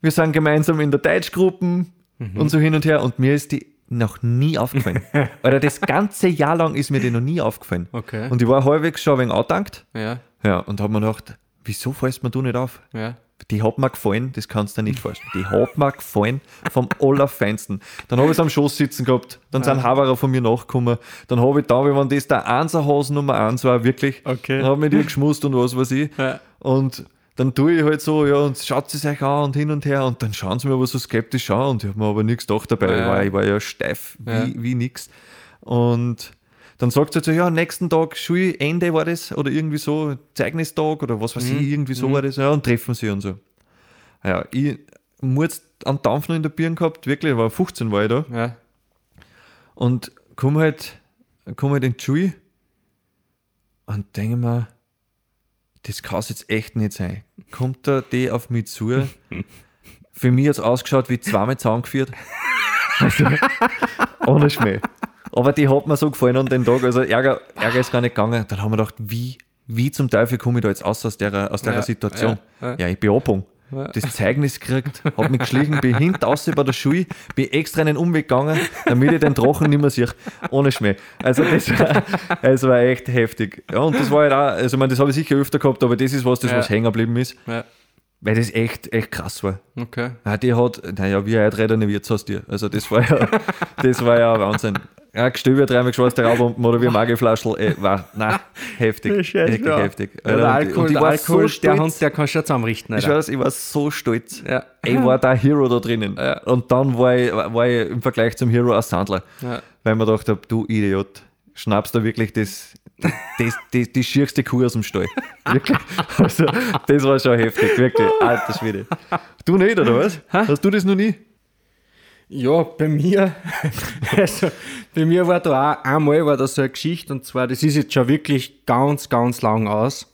wir sind gemeinsam in der Deutschgruppe Mhm. und so hin und her. Und mir ist die noch nie aufgefallen. Alter, das ganze Jahr lang ist mir die noch nie aufgefallen. Okay. Und ich war halbwegs schon ein wenig angetankt. Ja, Ja, und hab mir gedacht, wieso fällst mir du nicht auf? ja. Die hat mir gefallen, das kannst du dir nicht vorstellen. Die hat mir gefallen vom Allerfeinsten. Dann habe ich es am Schoß sitzen gehabt, dann sind Haberer von mir nachgekommen. Dann habe ich da, wenn das der Einserhasen Nummer 1 war, wirklich, Okay. dann habe ich mit ihr geschmust und was weiß ich. Ja. Und dann tue ich halt so, ja, und schaut sie sich an und hin und her und dann schauen sie mir aber so skeptisch an und ich habe mir aber nichts gedacht dabei. Ich, Ja. war, ich war ja steif wie, Ja. wie nix. Und dann sagt sie halt so, ja, nächsten Tag Schulende war das oder irgendwie so, Zeignistag oder was weiß Mhm. ich, irgendwie so war das, ja, und treffen sie und so. Ja, ich muss einen Dampf noch in der Birne gehabt, wirklich, war 15 war ich da Ja. und komm halt, komm halt in die Schule und denke mir, das kann es jetzt echt nicht sein. Kommt da die auf mich zu? Für mich hat es ausgeschaut wie zweimal zusammengeführt. Also, ohne Schmäh. Aber die hat mir so gefallen an den Tag, also Ärger, Ärger ist gar nicht gegangen. Dann haben wir gedacht, wie, wie zum Teufel komme ich da jetzt aus aus der, aus der Ja, Situation? ja, Ja, ja. ich bin Abhang. Ja. Das Zeugnis gekriegt, hab mich geschlichen, bin hinten außen bei der Schule, bin extra einen Umweg gegangen, damit ich den Drachen nicht mehr sehe. Ohne Schmäh. Also das war, es war echt heftig. Ja, und das war halt auch, also ich meine, das habe ich sicher öfter gehabt, aber das ist was, das was hängen geblieben ist, weil das echt, echt krass war. Okay. Ja, die hat, naja, wie ein Einräder Wirtshaus-Tier. Also das war ja, das war ja Wahnsinn. Ja, Gestöber dreimal geschweißte Raubumpen oder wie ein Mageflaschel, äh, war, na, heftig, wirklich heftig. Ja, der Alkohol, und ich der, war Alkohol so der. Hund, der kann schon zusammenrichten. Ich Alter. weiß, ich war so stolz. Ja. Ich war der Hero da drinnen. Ja. Und dann war ich, war ich im Vergleich zum Hero ein Sandler. Ja. Weil ich mir gedacht habe, du Idiot, schnappst da wirklich das, das, das, die schierste Kuh aus dem Stall. Wirklich. Also, das war schon heftig, wirklich. Alter Schwede. Du nicht, oder was? Hast du das noch nie? Ja, bei mir, also bei mir war da auch einmal war da so eine Geschichte und zwar, das ist jetzt schon wirklich ganz, ganz lang aus.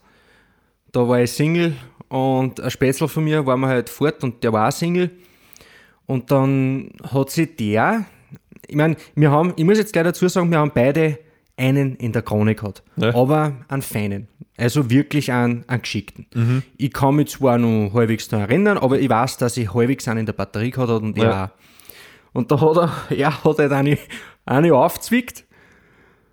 Da war ich Single und ein Spätzle von mir war mir halt fort und der war auch Single. Und dann hat sich der, ich meine, wir haben, ich muss jetzt gleich dazu sagen, wir haben beide einen in der Krone gehabt, Ja. aber einen feinen. Also wirklich einen, einen geschickten. Ich kann mich zwar noch halbwegs noch erinnern, aber ich weiß, dass ich halbwegs einen in der Batterie gehabt habe und Ja. er auch. Und da hat er, er hat halt eine, eine aufgezwickt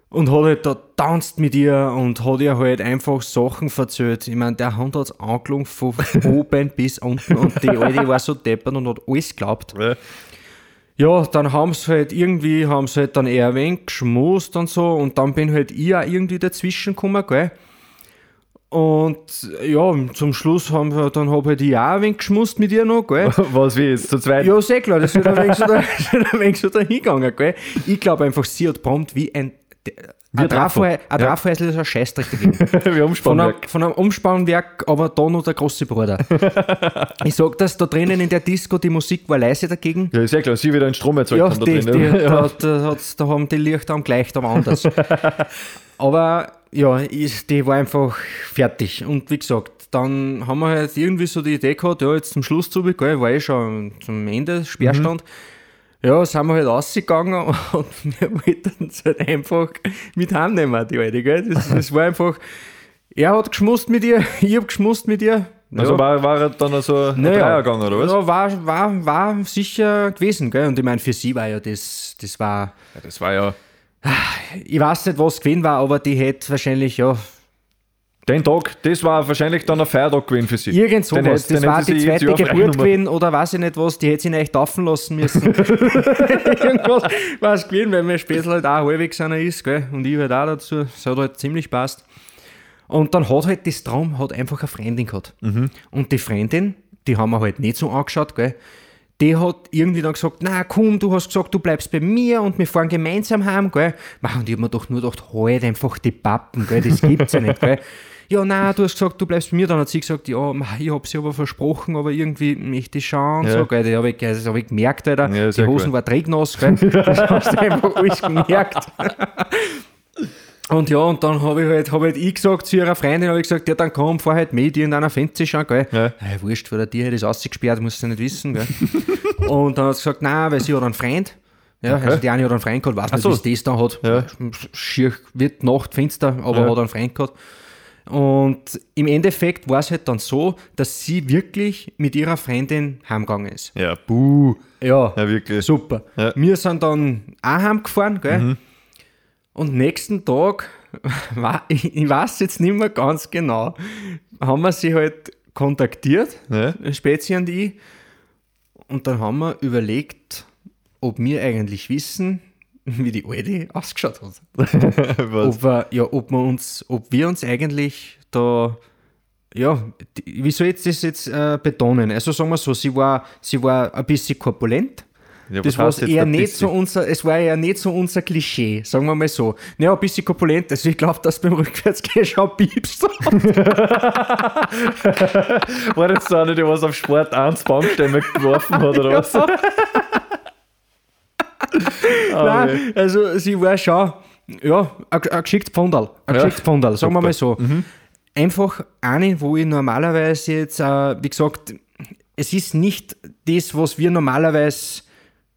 und hat halt da tanzt mit ihr und hat ihr halt einfach Sachen verzählt. Ich meine, der Hund hat es angelogen von oben bis unten und die Alte war so deppert und hat alles geglaubt. Ja. Ja, dann haben sie halt irgendwie, haben sie halt dann eher ein wenig geschmust und so und dann bin halt ich auch irgendwie dazwischen gekommen, gell. Und ja, zum Schluss haben wir, dann hab halt ich auch ein wenig geschmust mit ihr noch, gell. Was wie jetzt? Zu zweit? Ja, sehr klar, das ist ein wenig so, da, ist ein wenig so dahingegangen, gell. Ich glaube einfach, sie hat prompt wie ein, Wie ein ein Trafo, Ja. Ist ein Scheißdreck dagegen. Einem, Umspannwerk. von einem Umspannwerk, aber da noch der große Bruder. ich sag das, da drinnen in der Disco, die Musik war leise dagegen. Ja, ist ja klar, sie wieder einen Strom erzeugt Ja, haben da die, drin. die, ja. da, da, da haben die Lichter am gleich da anders. Aber ja, ist, die war einfach fertig. Und wie gesagt, dann haben wir halt irgendwie so die Idee gehabt, ja, jetzt zum Schluss zu gell, war eh schon zum Ende Sperrstand. Ja, sind wir halt rausgegangen und wir wollten es halt einfach mit heimnehmen, die Alte, gell. Das, das war einfach, er hat geschmust mit ihr, ich hab geschmust mit ihr. Also ja. war, war er dann so ein Naja, Dreiergang, oder was? Ja, war, war, war sicher gewesen, gell? Und ich meine, für sie war ja das, das war, Ja, das war ja. Ich weiß nicht, was gewesen war, aber die hätte wahrscheinlich, ja, Den Tag, das war wahrscheinlich dann ein Feiertag gewesen für sie. irgend sowas. Das den war die zweite Geburt gewesen oder weiß ich nicht was, die hätte sie echt taufen lassen müssen. Irgendwas war es gewesen, weil mein Spätzl halt auch halbwegs einer ist, gell? Und ich halt auch dazu. Das hat halt ziemlich passt. Und dann hat halt das Traum hat einfach eine Freundin gehabt. Mhm. Und die Freundin, die haben wir halt nicht so angeschaut, gell? Die hat irgendwie dann gesagt, na komm, du hast gesagt, du bleibst bei mir und wir fahren gemeinsam heim, gell? Und ich hab mir doch nur gedacht, halt einfach die Pappen, gell? Das gibt's ja nicht, gell? Ja, nein, du hast gesagt, du bleibst bei mir. Dann hat sie gesagt, ja, ich hab's ihr aber versprochen, aber irgendwie möchte ich schauen. Ja. So, gell? Das habe ich, das hab ich gemerkt, Alter. Ja, die Hosen cool. war trägnass, gell? Das hast du einfach alles gemerkt. Und ja, und dann habe ich halt, hab halt ich gesagt zu ihrer Freundin, habe ich gesagt, ja, dann komm, fahr halt mit in einer Fenster schauen, gell? Ja. Hey, wurscht, vor der hätte ich es ausgesperrt, musst du nicht wissen, gell? und dann hat sie gesagt, nein, weil sie hat einen Freund. Ja, also die eine hat einen Freund gehabt, weiß nicht, so. es das dann hat. Ja. Schier wird Nacht finster, aber Ja. hat einen Freund gehabt. Und im Endeffekt war es halt dann so, dass sie wirklich mit ihrer Freundin heimgegangen ist. Ja, buh. Ja, Ja, wirklich. super. Ja. Wir sind dann auch heimgefahren, gell? Und nächsten Tag, ich, weiß jetzt nicht mehr ganz genau, haben wir sie halt kontaktiert, Ja. Spezi und ich, und dann haben wir überlegt, ob wir eigentlich wissen, wie die alte ausgeschaut hat. Ob wir, ja, ob wir uns, ob wir uns eigentlich da, ja, die, wie soll ich das jetzt äh, betonen? Also sagen wir so, sie war, sie war ein bisschen korpulent. Ja, Das was war eher nicht so unser, es war ja nicht so unser Klischee, sagen wir mal so. Ja, ein bisschen korpulent, also ich glaube, dass beim Rückwärtsgehen schon piepst. War das so eine, die was auf Sport 1 Baumstämme geworfen hat, oder was? Okay. Nein, also sie war schon, ja, ein, ein geschicktes Pfundal. Ein Ja. geschicktes Pfundal, sagen wir Super. mal so. Einfach eine, wo ich normalerweise jetzt, äh, wie gesagt, es ist nicht das, was wir normalerweise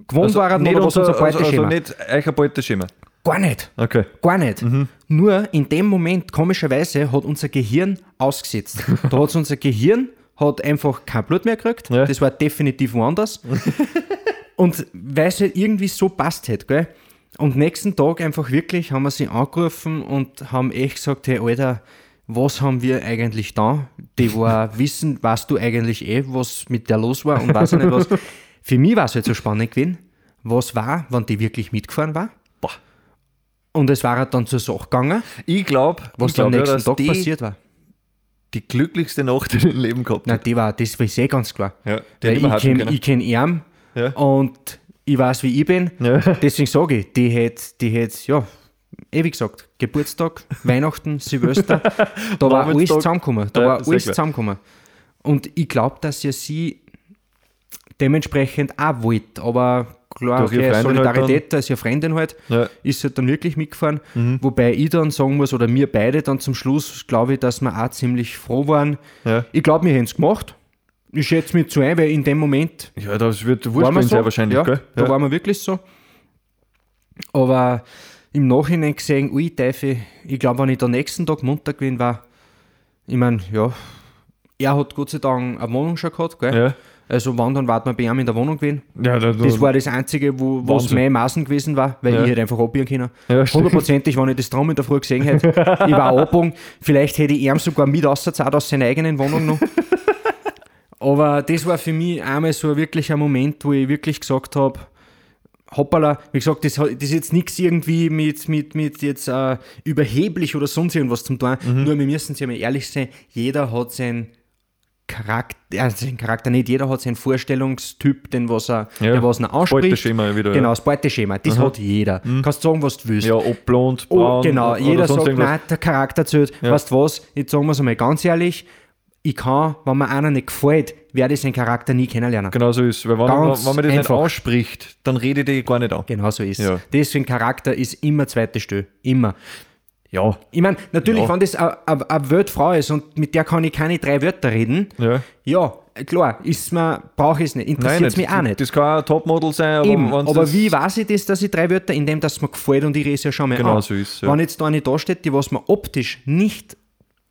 gewohnt waren nicht unser, unser also, also Beuteschema. nicht euch ein Beuteschema. Gar nicht. Okay. Gar nicht. Nur in dem Moment, komischerweise, hat unser Gehirn ausgesetzt. da hat unser Gehirn hat einfach kein Blut mehr gekriegt. Ja. Das war definitiv woanders. Und weil es halt irgendwie so passt hat, gell? Und nächsten Tag einfach wirklich haben wir sie angerufen und haben echt gesagt, hey Alter, was haben wir eigentlich da? Die war wissen, weißt du eigentlich eh, was mit der los war und weiß ich nicht was. Für mich war es halt so spannend gewesen, was war, wenn die wirklich mitgefahren war. Boah. Und es war halt dann zur Sache gegangen, Ich glaube, was glaub, am ja, nächsten dass Tag die passiert war. die glücklichste Nacht in ihrem Leben gehabt Nein, die war, das weiß ich ganz klar. Ja, ich kenne kenn ihn Ja. und ich weiß, wie ich bin. Ja. Deswegen sage ich, die hätte, die hätte, ja, eh wie gesagt, Geburtstag, Weihnachten, Silvester, da war alles zusammengekommen. Da Ja, war alles zusammengekommen. Und ich glaube, dass ihr sie dementsprechend auch wollt. Aber klar, okay, halt Solidarität, da ist ja Freundin halt, Ja. ist halt dann wirklich mitgefahren. Wobei ich dann sagen muss, oder wir beide dann zum Schluss, glaube ich, dass wir auch ziemlich froh waren. Ja. Ich glaube, wir hätten es gemacht. Ich schätze mich zu ein, weil in dem Moment ja, das wird wurscht sein so. wahrscheinlich, ja, gell? Da waren wir wirklich so. Aber im Nachhinein gesehen, ui, Teufel, ich glaube, wenn ich den nächsten Tag munter gewesen war, ich meine, ja, er hat Gott sei Dank eine Wohnung schon gehabt, gell? Ja. Also wann dann war man bei ihm in der Wohnung gewesen. Ja, da, Das war das Einzige, wo was mein Maßen gewesen war, weil Ja. ich hätte einfach abbiegen können. Ja. Hundertprozentig, wenn ich das Traum in der Früh gesehen hätte. ich war abgebogen. Vielleicht hätte ich ihm sogar mit ausgezahlt aus seiner eigenen Wohnung noch. Aber das war für mich einmal so wirklich ein Moment, wo ich wirklich gesagt habe, hoppala, wie gesagt, das, das ist jetzt nichts irgendwie mit, mit, mit jetzt äh, überheblich oder sonst irgendwas zum tun. Mhm. Nur wir müssen ja mal ehrlich sein, jeder hat seinen Charakter, also seinen Charakter nicht, jeder hat seinen Vorstellungstyp, den was er, Ja, der was er anspricht. Beuteschema wieder, ja. Genau, das Beuteschema, das hat jeder. Kannst sagen, was du willst. ja, ob blond, Oh, braun. genau, oder jeder sagt, irgendwas. nein, der Charakter zählt. Weißt du was, jetzt sagen wir es einmal ganz ehrlich, ich kann, wenn mir einer nicht gefällt, werde ich seinen Charakter nie kennenlernen. Genau so ist Weil wenn, Ganz wenn man das einfach. nicht ausspricht, dann rede ich gar nicht an. Genau so ist Ja. Deswegen Charakter ist immer zweite Stelle. Immer. Ja. Ich meine, natürlich, Ja. wenn das eine- Weltfrau ist und mit der kann ich keine drei Wörter reden, Ja. ja, klar, ist mir, brauche ich es nicht, interessiert es mich auch nicht. Das kann auch ein Topmodel sein, aber, Eben, aber wie weiß ich das, dass ich drei Wörter, indem das mir gefällt und ich rede es ja schon mal Genau an. so ist, ja. Wenn jetzt da eine da steht, die was mir optisch nicht,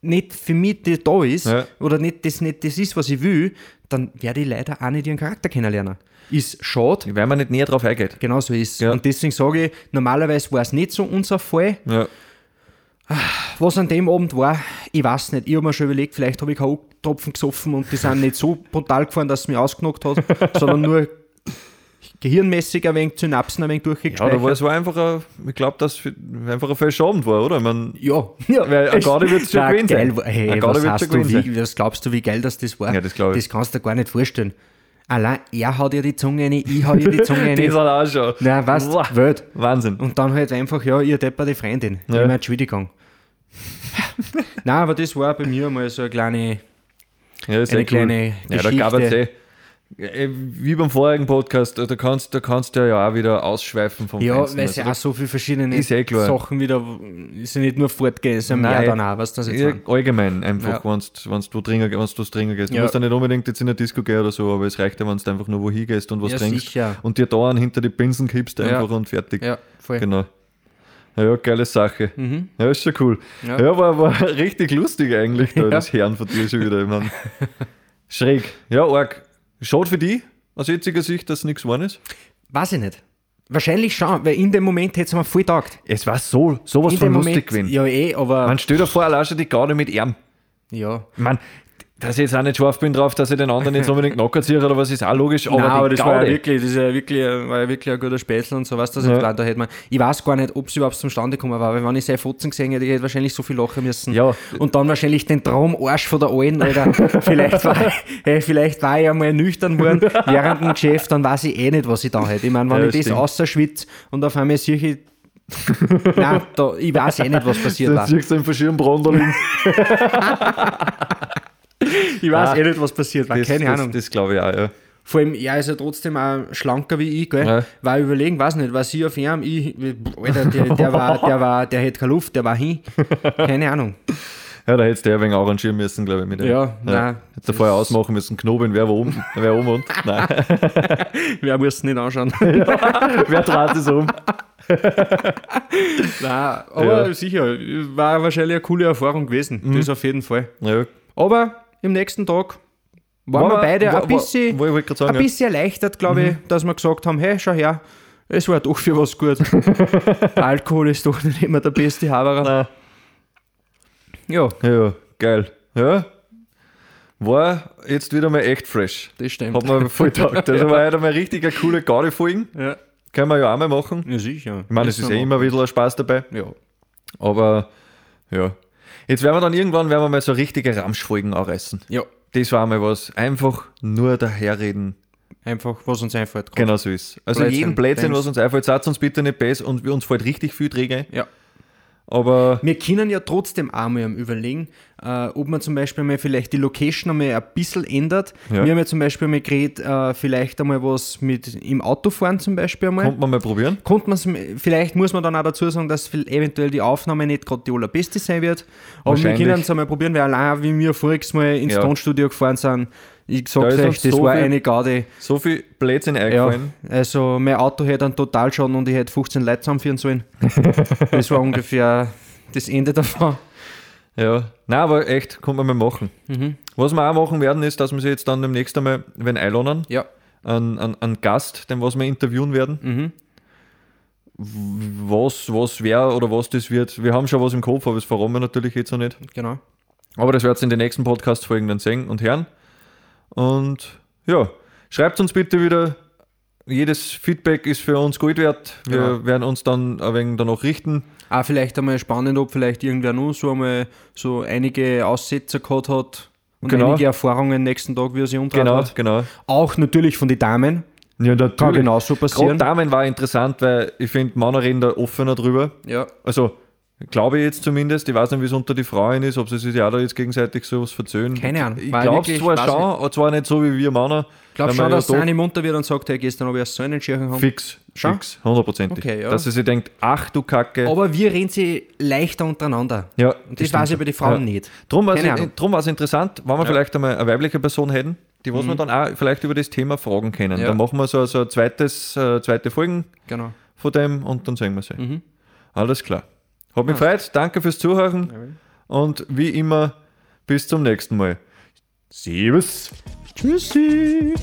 nicht für mich die da ist Ja. oder nicht das, nicht das ist, was ich will, dann werde ich leider auch nicht ihren Charakter kennenlernen. Ist schade, Weil man nicht näher drauf eingeht. genau so ist Ja. Und deswegen sage ich, normalerweise war es nicht so unser Fall. Ja. Was an dem Abend war, ich weiß nicht. Ich habe mir schon überlegt, vielleicht habe ich K.O.-Tropfen gesoffen und die sind nicht so brutal gefahren, dass es mich ausgenockt hat, sondern nur gehirnmäßig ein wenig Synapsen ein wenig Ja, durchgespeichert. da war es war einfach ein, ich glaube, dass für- einfach ein falscher Abend war, oder? Ich mein, Ja, ja. Weil ein Gaudi wird's schon gewesen sein. geil, Hey, Ein was, hast du, wie, was glaubst du, wie geil das, das war? Ja, das glaub ich. Das kannst du dir gar nicht vorstellen. Allein er hat ja die Zunge rein, ich hau ihr die Zunge das rein. hat auch schon. Nein, weißt du, Welt. Wahnsinn. Und dann halt einfach, ja, ihr Depper die Freundin. Ja. Ja. Ich meine, Entschuldigung. Nein, aber das war bei mir mal so eine kleine, Ja, eine cool. kleine Ja, da gab es Geschichte. eh. eh, Wie beim vorigen Podcast, da kannst, da kannst du ja auch wieder ausschweifen vom Ja, weil es ja Also auch so viele verschiedene eh. Sachen wieder, ist ja nicht nur fortgehen, es ist ja mehr dann auch, was das jetzt Ja, allgemein, einfach, Ja. wenn du du trinken gehst. Du Ja. musst ja nicht unbedingt jetzt in eine Disco gehen oder so, aber es reicht ja, wenn du einfach nur wohin gehst und was Ja, trinkst sicher. und dir da hinter die Pinsen kippst Ja. einfach und fertig. Ja, voll. Genau. Ja, geile Sache. Ja, ist schon cool. Ja, Ja. war, war richtig lustig eigentlich, da, das Herren von dir schon wieder. Ich mein, schräg. Ja, arg. Schade für die, aus jetziger Sicht, dass nichts geworden ist. Weiß ich nicht. Wahrscheinlich schon, weil in dem Moment hätte es mir voll taugt. Es war so, sowas In von lustig Moment, gewesen. ja eh, aber Man stell dir vor, allein schon die Garde mit ihm. ja. Mein, dass ich jetzt auch nicht scharf bin drauf, dass ich den anderen jetzt unbedingt knocken ziehe oder was, ist auch logisch. Aber, Nein, aber das war ja Gaude, wirklich, das ist ja wirklich, war ja wirklich ein guter Spätzle und so, weißt du, das Ja. ja. da hätte man, ich weiß gar nicht, ob es überhaupt zustande gekommen war, weil wenn ich seine Fotzen gesehen hätte, ich hätte wahrscheinlich so viel lachen müssen. Ja. Und dann wahrscheinlich den Traumarsch von der Alten, Alter. vielleicht war, ich- hey, vielleicht war ich einmal nüchtern worden während dem Geschäft, dann weiß ich eh nicht, was ich da hätte. Ich meine, wenn Ja, ich das stimmt. ausschwitze und auf einmal sehe ich, Nein, da, ich weiß eh nicht, was passiert Dann war. siehst du einen verschiedenen Brandling. Ich weiß Ah. eh nicht, was passiert war. Das, Keine das, Ahnung. Das glaube ich auch, ja. Vor allem, er ist ja trotzdem auch schlanker wie ich, gell? Ja. Weil überlegen, weiß nicht, was ich auf ihm, ich, Alter, der, der war, der war, der hätte keine Luft, der war hin. Keine Ahnung. Ja, da hättest du ja wenig arrangieren müssen, glaube ich. Mit dem. Ja, nein. Hättest du vorher ausmachen müssen, knobeln, wer oben, wer oben und. Nein, Wer muss es nicht anschauen? wer trat es um? nein, aber Ja. sicher, war wahrscheinlich eine coole Erfahrung gewesen. Mhm. Das auf jeden Fall. Ja. Aber im nächsten Tag waren War wir man- beide war- ein bisschen, war- grad sagen, ein ja. Mhm. bisschen erleichtert, glaube ich, dass wir gesagt haben, hey, schau her, es war doch für was gut. Alkohol ist doch nicht immer der beste Haberer. Ja, Ja, geil. Ja. War jetzt wieder mal echt fresh. das stimmt. Hat mir voll taugt. Also war heute mal richtig eine coole Garde-Folgen. ja. Können wir ja auch mal machen. ja, sicher. Ich meine, es ist eh immer ein bisschen ein Spaß dabei. Ja. Aber ja. Jetzt werden wir dann irgendwann werden wir mal so richtige Ramschfolgen anreißen. ja, Das war mal was. Einfach nur daherreden. einfach, was uns einfällt. Genau so ist. Also Blödsinn, jeden Blödsinn, was uns einfällt, sagt uns bitte nicht besser und wir uns fällt richtig viel Träger. Ja. Aber Wir können ja trotzdem auch mal überlegen, äh, ob man zum Beispiel mal vielleicht die Location einmal ein bisschen ändert. Ja. Wir haben ja zum Beispiel mal geredet, äh, vielleicht einmal was mit im Autofahren zum Beispiel einmal. kommt man mal probieren. Konnte vielleicht muss man dann auch dazu sagen, dass eventuell die Aufnahme nicht gerade die allerbeste sein wird. Aber wir können es einmal probieren, weil allein wie wir voriges Mal ins Ja. Tonstudio gefahren sind, ich Da sag's ist euch, uns das so war viel- eine Garde. So viel Blödsinn Ja, eingefallen. also mein Auto hätte einen Totalschaden und ich hätte 15 Leute zusammenführen sollen. das war ungefähr das Ende davon. Ja. Nein, aber echt, kann man mal machen. Mhm. Was wir auch machen werden, ist, dass wir sie jetzt dann demnächst einmal, wenn einladen, Ja. einen, einen, einen Gast, den was wir interviewen werden. Mhm. Was, was wer oder was das wird. Wir haben schon was im Kopf, aber das verraten wir natürlich jetzt noch nicht. Genau. Aber das werdet ihr in den nächsten Podcast-Folgen dann sehen und hören. Und ja, schreibt uns bitte wieder. Jedes Feedback ist für uns Gold wert. Wir Genau. werden uns dann ein wenig danach richten. Auch vielleicht einmal spannend, ob vielleicht irgendwer nur so einmal so einige Aussetzer gehabt hat und Genau. einige Erfahrungen nächsten Tag, wie er sich umdreht Genau, hat. genau. Auch natürlich von den Damen. Ja, Kann natürlich. genauso Gerade passieren. Damen war interessant, weil ich finde, Männer reden da offener drüber. Ja. Also, glaube ich jetzt zumindest. Ich weiß nicht, wie es unter die Frauen ist, ob sie sich ja da jetzt gegenseitig sowas verzöhnen. Keine Ahnung. Ich glaube zwar schon, aber zwar nicht so wie wir Männer. Ich glaube schon, ja dass doch eine munter wird und sagt, hey, gestern habe ich erst so einen Schirchen haben. Fix, Schon? fix, hundertprozentig. Okay, ja. Dass sie sich denkt, ach du Kacke. Aber wir reden sie leichter untereinander. ja, Und das weiß ich bei den Frauen nicht. Drum war es interessant, wenn wir vielleicht einmal eine weibliche Person hätten, die was wir dann auch vielleicht über das Thema fragen können. Mhm. Ja. Dann machen wir so, so ein zweites, äh, zweite Folgen Genau. von dem und dann sehen wir sie. Mhm. Alles klar. Hat mich gefreut, danke fürs Zuhören und wie immer bis zum nächsten Mal. Servus. Tschüssi.